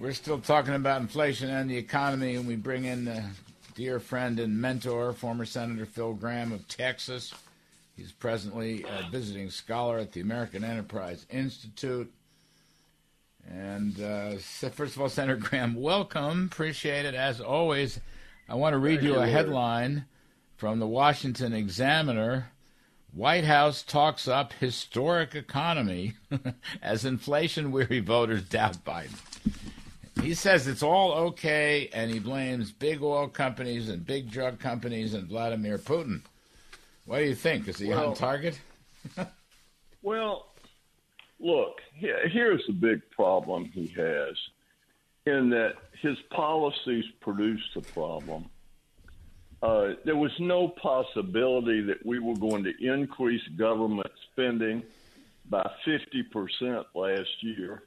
We're still talking about inflation and the economy, and we bring in the dear friend and mentor, former Senator Phil Gramm of Texas. He's presently a visiting scholar at the American Enterprise Institute. And uh, first of all, Senator Gramm, welcome. Appreciate it as always. I want to read you a headline from the Washington Examiner. White House talks up historic economy as inflation weary voters doubt Biden. He says it's all okay, and he blames big oil companies and big drug companies and Vladimir Putin. What do you think? Is he well, on target? well, look, here's the big problem he has in that his policies produced the problem. Uh, there was no possibility that we were going to increase government spending by 50% last year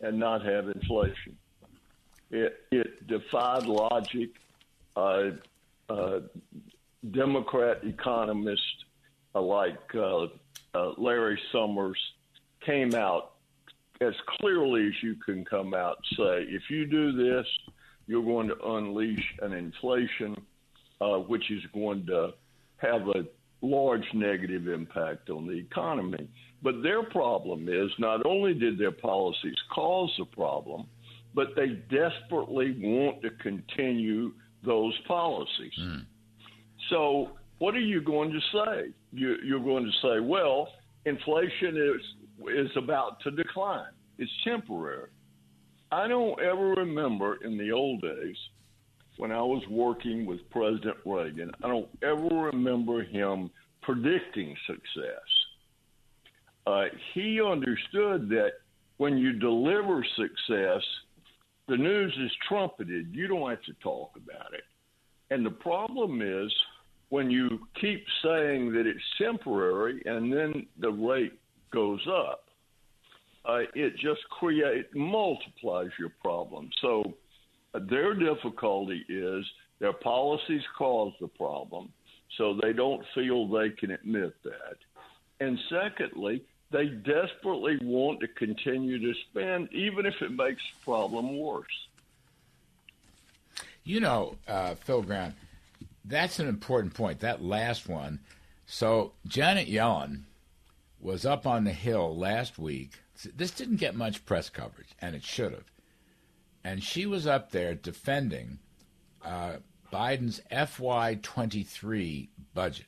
and not have inflation. It, it defied logic. Uh, uh, Democrat economists uh, like uh, uh, Larry Summers came out as clearly as you can come out and say, if you do this, you're going to unleash an inflation uh, which is going to have a large negative impact on the economy. But their problem is not only did their policies cause the problem, but they desperately want to continue those policies. Mm. So, what are you going to say? You, you're going to say, well, inflation is is about to decline. It's temporary. I don't ever remember in the old days when I was working with President Reagan. I don't ever remember him predicting success. Uh, he understood that when you deliver success, the news is trumpeted. You don't have to talk about it. And the problem is when you keep saying that it's temporary and then the rate goes up, uh, it just create multiplies your problem. So uh, their difficulty is their policies cause the problem, so they don't feel they can admit that. And secondly, they desperately want to continue to spend, even if it makes the problem worse. You know, uh, Phil Gramm, that's an important point. That last one. So Janet Yellen was up on the Hill last week. This didn't get much press coverage, and it should have. And she was up there defending uh, Biden's FY23 budget,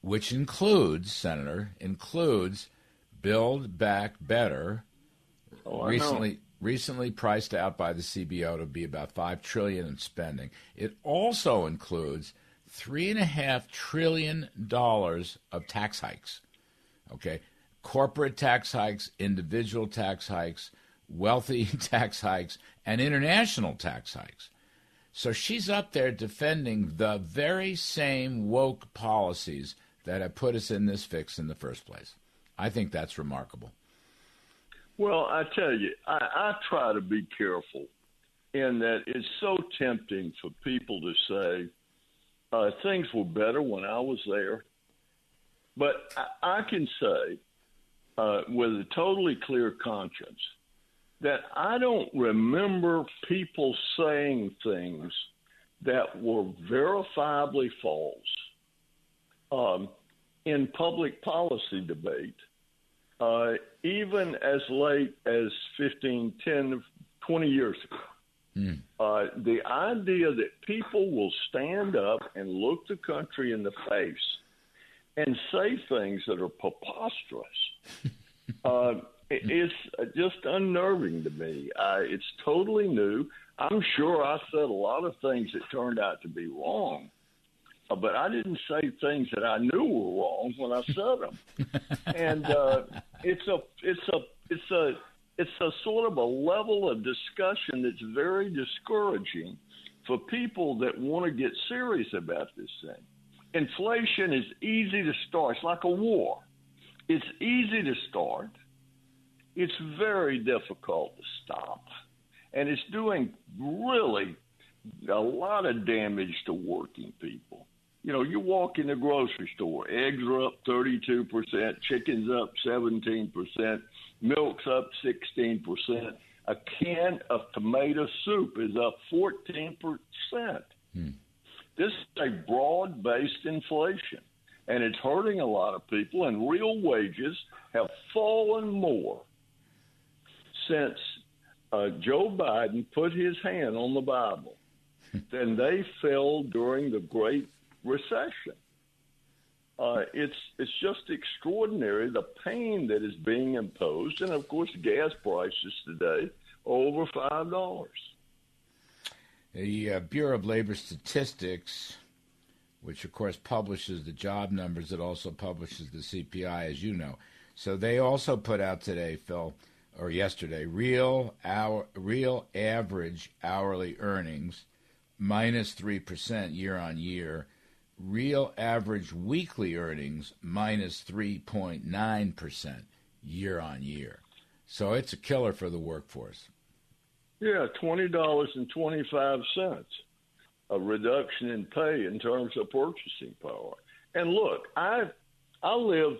which includes, Senator, includes Build Back Better. Oh, recently, recently priced out by the CBO to be about five trillion in spending. It also includes three and a half trillion dollars of tax hikes. Okay, corporate tax hikes, individual tax hikes, wealthy tax hikes, and international tax hikes. So she's up there defending the very same woke policies that have put us in this fix in the first place. I think that's remarkable. Well, I tell you, I, I try to be careful in that it's so tempting for people to say uh, things were better when I was there. But I, I can say uh, with a totally clear conscience that I don't remember people saying things that were verifiably false um, in public policy debate uh, even as late as 15, 10, 20 years ago. Mm. Uh, the idea that people will stand up and look the country in the face and say things that are preposterous uh, is just unnerving to me. Uh, it's totally new. I'm sure I said a lot of things that turned out to be wrong, but I didn't say things that I knew were wrong when I said them. and uh, it's a it's a it's a it's a sort of a level of discussion that's very discouraging for people that want to get serious about this thing. Inflation is easy to start. It's like a war. It's easy to start. It's very difficult to stop. And it's doing really a lot of damage to working people. You know, you walk in the grocery store, eggs are up 32%, chicken's up 17%, milk's up 16%. A can of tomato soup is up 14%. Hmm. This is a broad based inflation, and it's hurting a lot of people, and real wages have fallen more since uh, Joe Biden put his hand on the Bible than they fell during the Great Recession. Uh, it's it's just extraordinary the pain that is being imposed, and of course, gas prices today are over five dollars. The uh, Bureau of Labor Statistics, which of course publishes the job numbers, it also publishes the CPI, as you know. So they also put out today, Phil, or yesterday, real hour, real average hourly earnings minus three percent year on year real average weekly earnings minus 3.9% year on year. So it's a killer for the workforce. Yeah, $20.25, a reduction in pay in terms of purchasing power. And look, I I live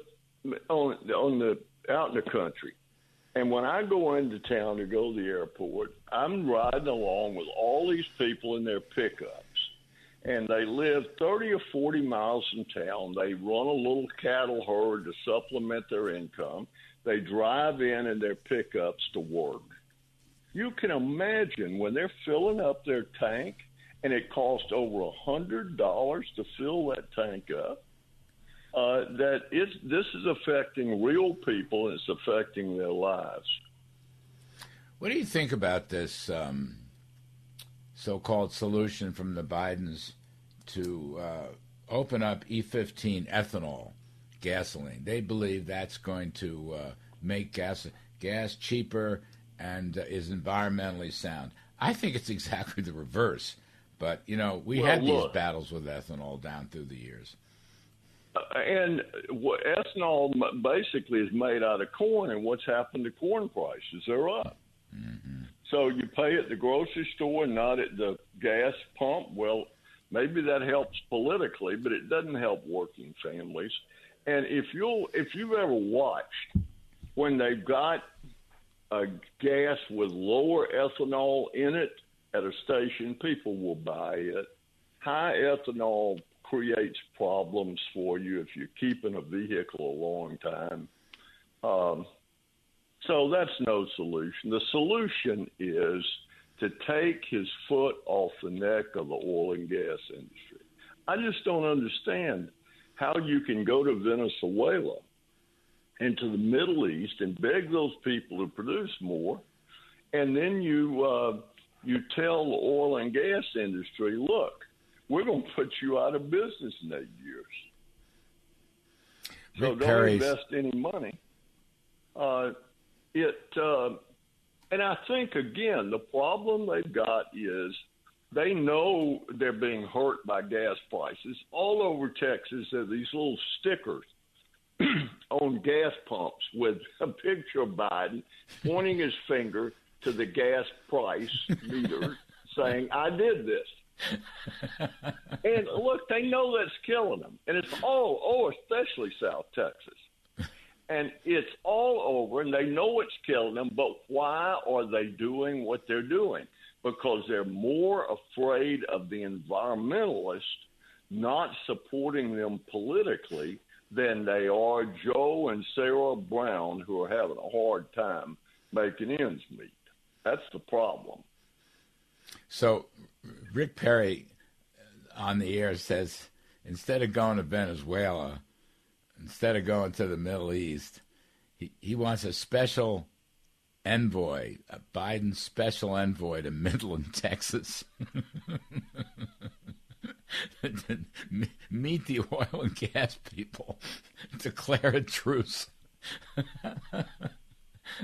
on on the out in the country. And when I go into town to go to the airport, I'm riding along with all these people in their pickups and they live 30 or 40 miles from town. They run a little cattle herd to supplement their income. They drive in in their pickups to work. You can imagine when they're filling up their tank and it costs over a hundred dollars to fill that tank up. Uh, that it's this is affecting real people and it's affecting their lives. What do you think about this um, so-called solution from the Bidens to uh, open up E15 ethanol gasoline. They believe that's going to uh, make gas gas cheaper and uh, is environmentally sound. I think it's exactly the reverse. But you know, we well, had these battles with ethanol down through the years. Uh, and ethanol basically is made out of corn, and what's happened to corn prices? They're up. Mm-hmm. So you pay at the grocery store, not at the gas pump. Well, maybe that helps politically, but it doesn't help working families. And if you'll, if you've ever watched when they've got a gas with lower ethanol in it at a station, people will buy it. High ethanol creates problems for you if you're keeping a vehicle a long time. Um, so that's no solution. The solution is to take his foot off the neck of the oil and gas industry. I just don't understand how you can go to Venezuela and to the Middle East and beg those people to produce more, and then you uh, you tell the oil and gas industry, look, we're going to put you out of business in eight years. So don't Perry's... invest any money. Uh, it uh, and I think again the problem they've got is they know they're being hurt by gas prices all over Texas. There are these little stickers on gas pumps with a picture of Biden pointing his finger to the gas price meter, saying, "I did this." and look, they know that's killing them, and it's all oh, especially South Texas and it's all over, and they know it's killing them. But why are they doing what they're doing? Because they're more afraid of the environmentalists not supporting them politically than they are Joe and Sarah Brown, who are having a hard time making ends meet. That's the problem. So, Rick Perry on the air says instead of going to Venezuela, instead of going to the Middle East, he, he wants a special envoy, a Biden special envoy to Midland, Texas. Meet the oil and gas people, declare a truce.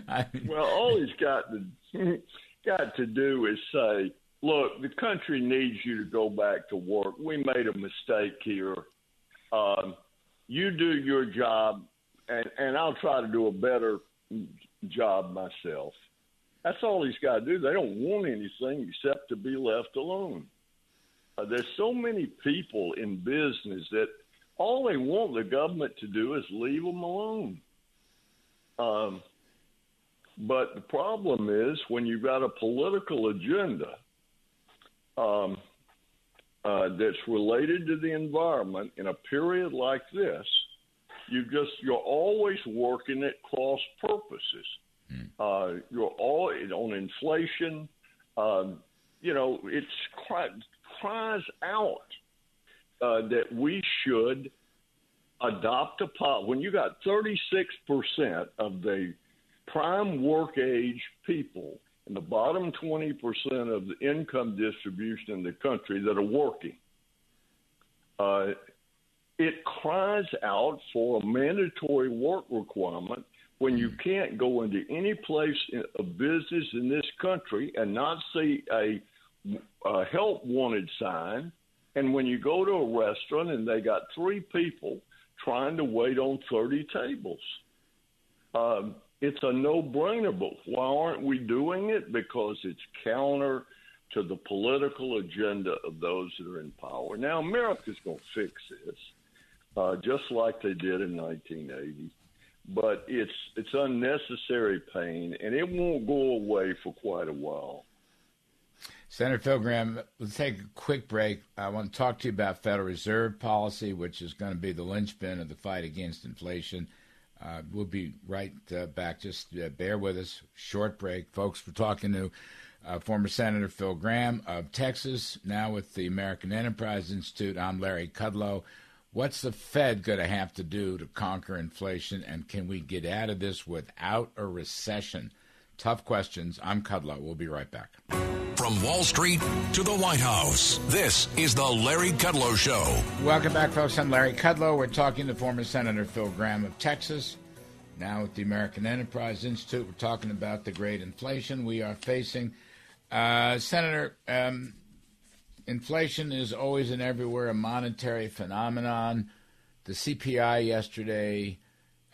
I mean, well, all he's got to got to do is say, "Look, the country needs you to go back to work. We made a mistake here. Um, you do your job, and, and I'll try to do a better job myself." That's all he's got to do. They don't want anything except to be left alone. Uh, there's so many people in business that all they want the government to do is leave them alone. Um, but the problem is when you've got a political agenda um, uh, that's related to the environment in a period like this, you just you're always working at cross purposes. Mm. Uh, you're all on inflation. Um, you know, it's cry, cries out uh, that we should adopt a policy. When you got 36% of the prime work age people in the bottom 20% of the income distribution in the country that are working, uh, it cries out for a mandatory work requirement when you can't go into any place of business in this country and not see a, a help wanted sign, and when you go to a restaurant and they got three people trying to wait on 30 tables. Um, it's a no brainer, but why aren't we doing it? Because it's counter to the political agenda of those that are in power. Now, America's going to fix this, uh, just like they did in 1980 but it's it's unnecessary pain, and it won't go away for quite a while. Senator Phil Gramm, let's take a quick break. I want to talk to you about Federal Reserve policy, which is going to be the linchpin of the fight against inflation. Uh, we'll be right uh, back. Just uh, bear with us. Short break, folks. We're talking to uh, former Senator Phil Gramm of Texas, now with the American Enterprise Institute. I'm Larry Kudlow. What's the Fed going to have to do to conquer inflation, and can we get out of this without a recession? Tough questions. I'm Kudlow. We'll be right back. From Wall Street to the White House, this is the Larry Kudlow Show. Welcome back, folks. I'm Larry Kudlow. We're talking to former Senator Phil Gramm of Texas. Now with the American Enterprise Institute, we're talking about the great inflation we are facing. Uh, Senator, um, inflation is always and everywhere a monetary phenomenon. The CPI yesterday,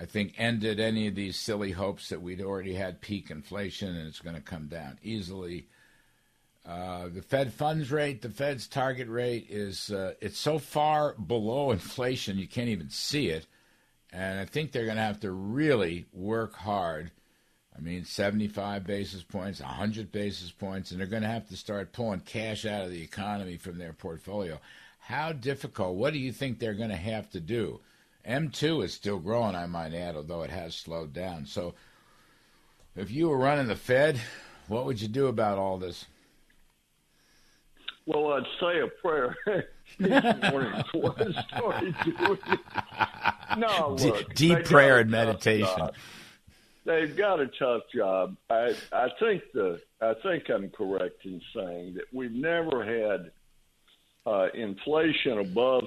I think, ended any of these silly hopes that we'd already had peak inflation and it's going to come down easily. Uh, the Fed funds rate, the Fed's target rate is uh, it's so far below inflation you can't even see it, and I think they're going to have to really work hard I mean, 75 basis points, 100 basis points, and they're going to have to start pulling cash out of the economy from their portfolio. How difficult? What do you think they're going to have to do? M2 is still growing, I might add, although it has slowed down. So, if you were running the Fed, what would you do about all this? Well, I'd say a prayer each morning before I started doing it. No, look, deep, deep prayer and meditation they've got a tough job. I I think the I think I'm correct in saying that we've never had uh, inflation above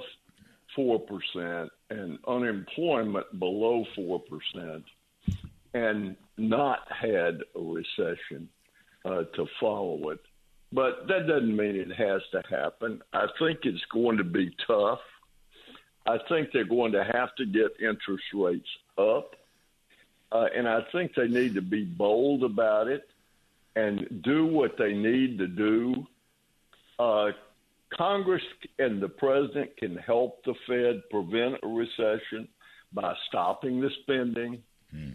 four percent and unemployment below four percent, and not had a recession uh, to follow it. But that doesn't mean it has to happen. I think it's going to be tough. I think they're going to have to get interest rates up uh, and I think they need to be bold about it and do what they need to do. Uh, Congress and the president can help the Fed prevent a recession by stopping the spending, mm.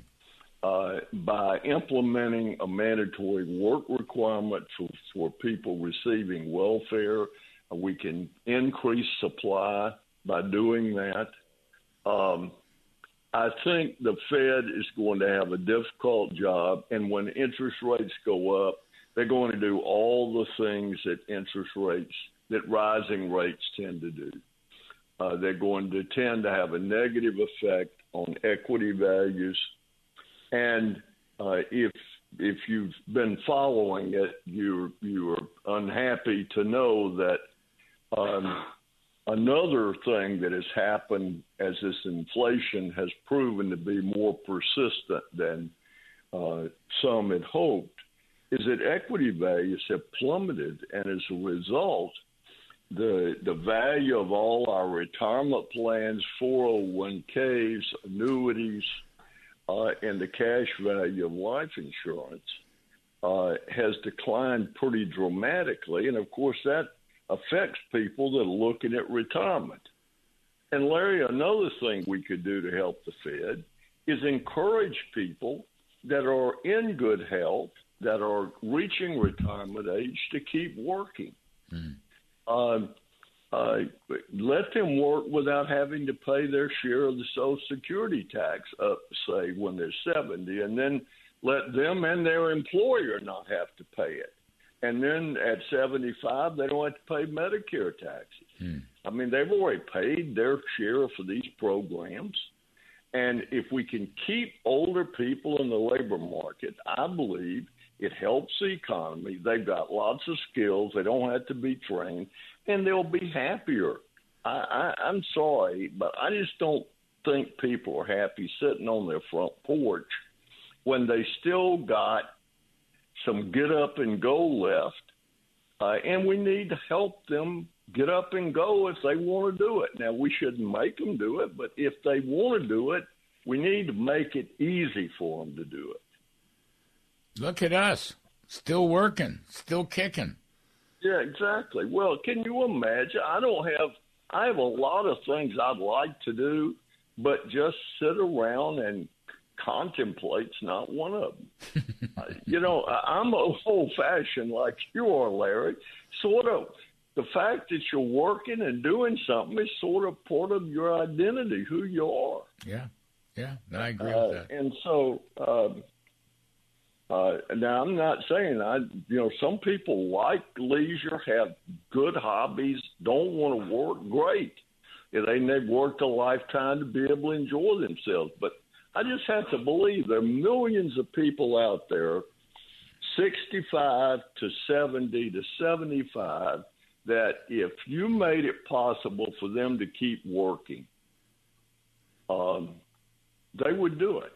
Uh, by implementing a mandatory work requirement for, for people receiving welfare. We can increase supply by doing that. Um, I think the Fed is going to have a difficult job, and when interest rates go up, they're going to do all the things that interest rates, that rising rates tend to do. Uh, they're going to tend to have a negative effect on equity values, and uh, if if you've been following it, you're you're unhappy to know that um, Another thing that has happened as this inflation has proven to be more persistent than uh, some had hoped, is that equity values have plummeted, and as a result, the the value of all our retirement plans, 401ks, annuities, uh, and the cash value of life insurance uh, has declined pretty dramatically, and of course that affects people that are looking at retirement. And Larry, another thing we could do to help the Fed is encourage people that are in good health, that are reaching retirement age, to keep working. Mm. Uh, let them work without having to pay their share of the Social Security tax up, say, when they're 70, and then let them and their employer not have to pay it. And then at 75, they don't have to pay Medicare taxes. Hmm. I mean, they've already paid their share for these programs. And if we can keep older people in the labor market, I believe it helps the economy. They've got lots of skills. They don't have to be trained, and they'll be happier. I, I, I'm sorry, but I just don't think people are happy sitting on their front porch when they still got some get up and go left. Uh, and we need to help them get up and go if they want to do it. Now, we shouldn't make them do it, but if they want to do it, we need to make it easy for them to do it. Look at us, still working, still kicking. Yeah, exactly. Well, can you imagine? I don't have, I have a lot of things I'd like to do, but just sit around and contemplate's not one of them. you know, I'm old fashioned like you are, Larry. Sort of the fact that you're working and doing something is sort of part of your identity, who you are. Yeah, yeah, no, I agree uh, with that. And so, um, uh, now I'm not saying I, you know, some people like leisure, have good hobbies, don't want to work. Great, they they've worked a lifetime to be able to enjoy themselves. But I just have to believe there are millions of people out there, 65 to 70 to 75 that if you made it possible for them to keep working, um, they would do it.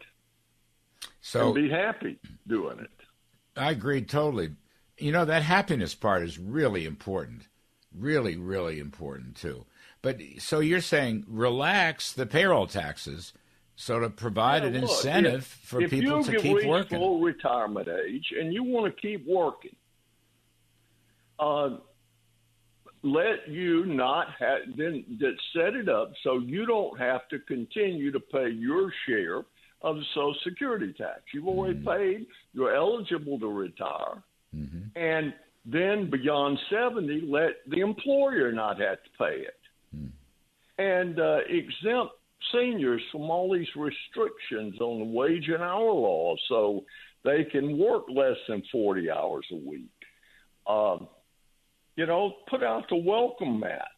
So and be happy doing it. I agree totally. You know that happiness part is really important, really, really important too. But so you're saying relax the payroll taxes, so to provide yeah, an look, incentive if, for if people to keep working. full retirement age and you want to keep working, uh, let you not have then that set it up so you don't have to continue to pay your share of the Social Security tax. You've already mm-hmm. paid. You're eligible to retire, mm-hmm. and then beyond seventy, let the employer not have to pay it, mm-hmm. and uh, exempt seniors from all these restrictions on the wage and hour law, so they can work less than forty hours a week. Um, you know, put out the welcome mat.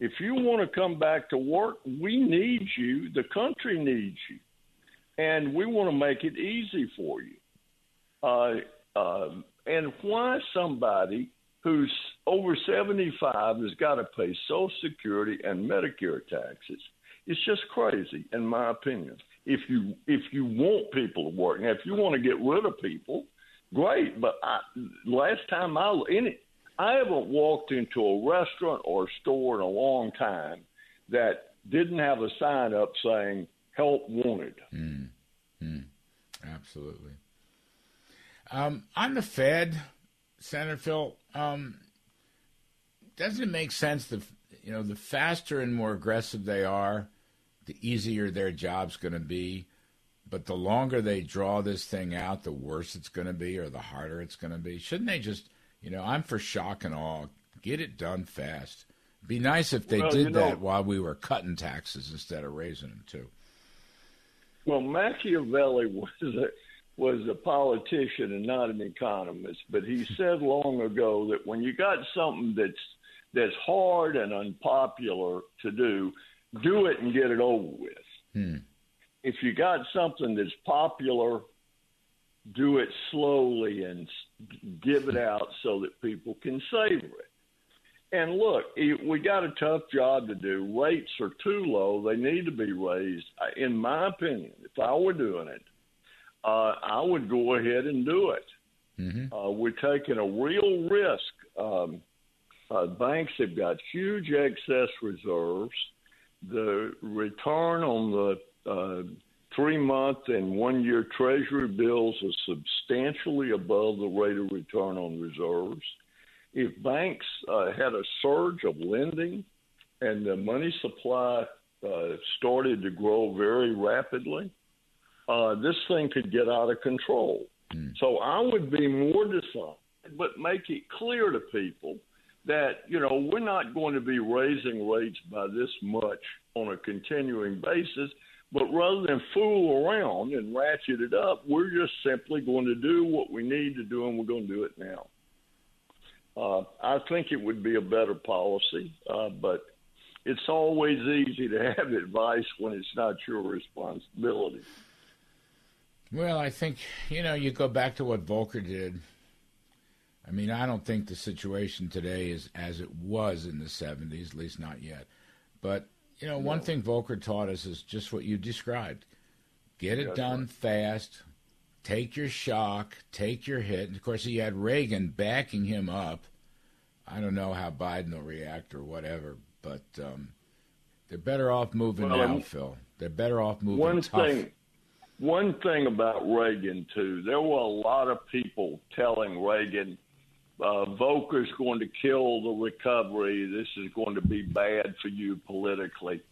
If you want to come back to work, we need you. The country needs you. And we want to make it easy for you. Uh, uh, and why somebody who's over 75 has got to pay Social Security and Medicare taxes? It's just crazy, in my opinion. If you if you want people to work, now if you want to get rid of people, great. But I, last time I any I haven't walked into a restaurant or a store in a long time that didn't have a sign up saying help wanted. Mm. Mm. Absolutely. Um, on the Fed, Senator Phil, um, doesn't it make sense that you know the faster and more aggressive they are, the easier their job's going to be, but the longer they draw this thing out, the worse it's going to be, or the harder it's going to be. Shouldn't they just you know, I'm for shock and awe. Get it done fast. Be nice if they well, did you know, that while we were cutting taxes instead of raising them too. Well, Machiavelli was a was a politician and not an economist, but he said long ago that when you got something that's that's hard and unpopular to do, do it and get it over with. Hmm. If you got something that's popular do it slowly and give it out so that people can savor it. And look, we got a tough job to do. Rates are too low. They need to be raised. In my opinion, if I were doing it, uh, I would go ahead and do it. Mm-hmm. Uh, we're taking a real risk. Um, uh, banks have got huge excess reserves. The return on the uh, three month and one year Treasury bills is substantially above the rate of return on reserves. If banks uh, had a surge of lending and the money supply uh, started to grow very rapidly, uh, this thing could get out of control. Mm. So I would be more decided, but make it clear to people that you know we're not going to be raising rates by this much on a continuing basis but rather than fool around and ratchet it up, we're just simply going to do what we need to do, and we're going to do it now. Uh, I think it would be a better policy, uh, but it's always easy to have advice when it's not your responsibility. Well, I think, you know, you go back to what Volcker did. I mean, I don't think the situation today is as it was in the 70s, at least not yet. But you know, one thing Volcker taught us is just what you described. Get it done fast, take your shock, take your hit. And of course, he had Reagan backing him up. I don't know how Biden will react or whatever, but um, they're better off moving well, now, Phil. They're better off moving one tough. Thing, one thing about Reagan, too, there were a lot of people telling Reagan – uh, Volcker's going to kill the recovery. This is going to be bad for you politically.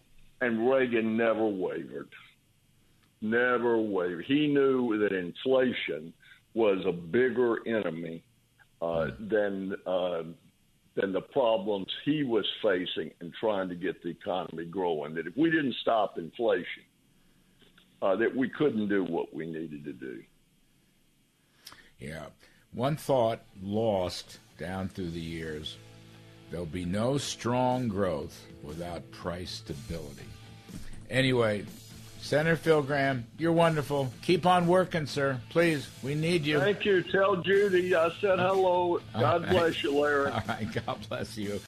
And Reagan never wavered. Never wavered. He knew that inflation was a bigger enemy uh, than uh, than the problems he was facing in trying to get the economy growing. That if we didn't stop inflation, uh, that we couldn't do what we needed to do. Yeah. One thought lost down through the years there'll be no strong growth without price stability. Anyway, Senator Phil Gramm, you're wonderful. Keep on working, sir. Please, we need you. Thank you. Tell Judy I said hello. God bless you, Larry. All right. God bless you.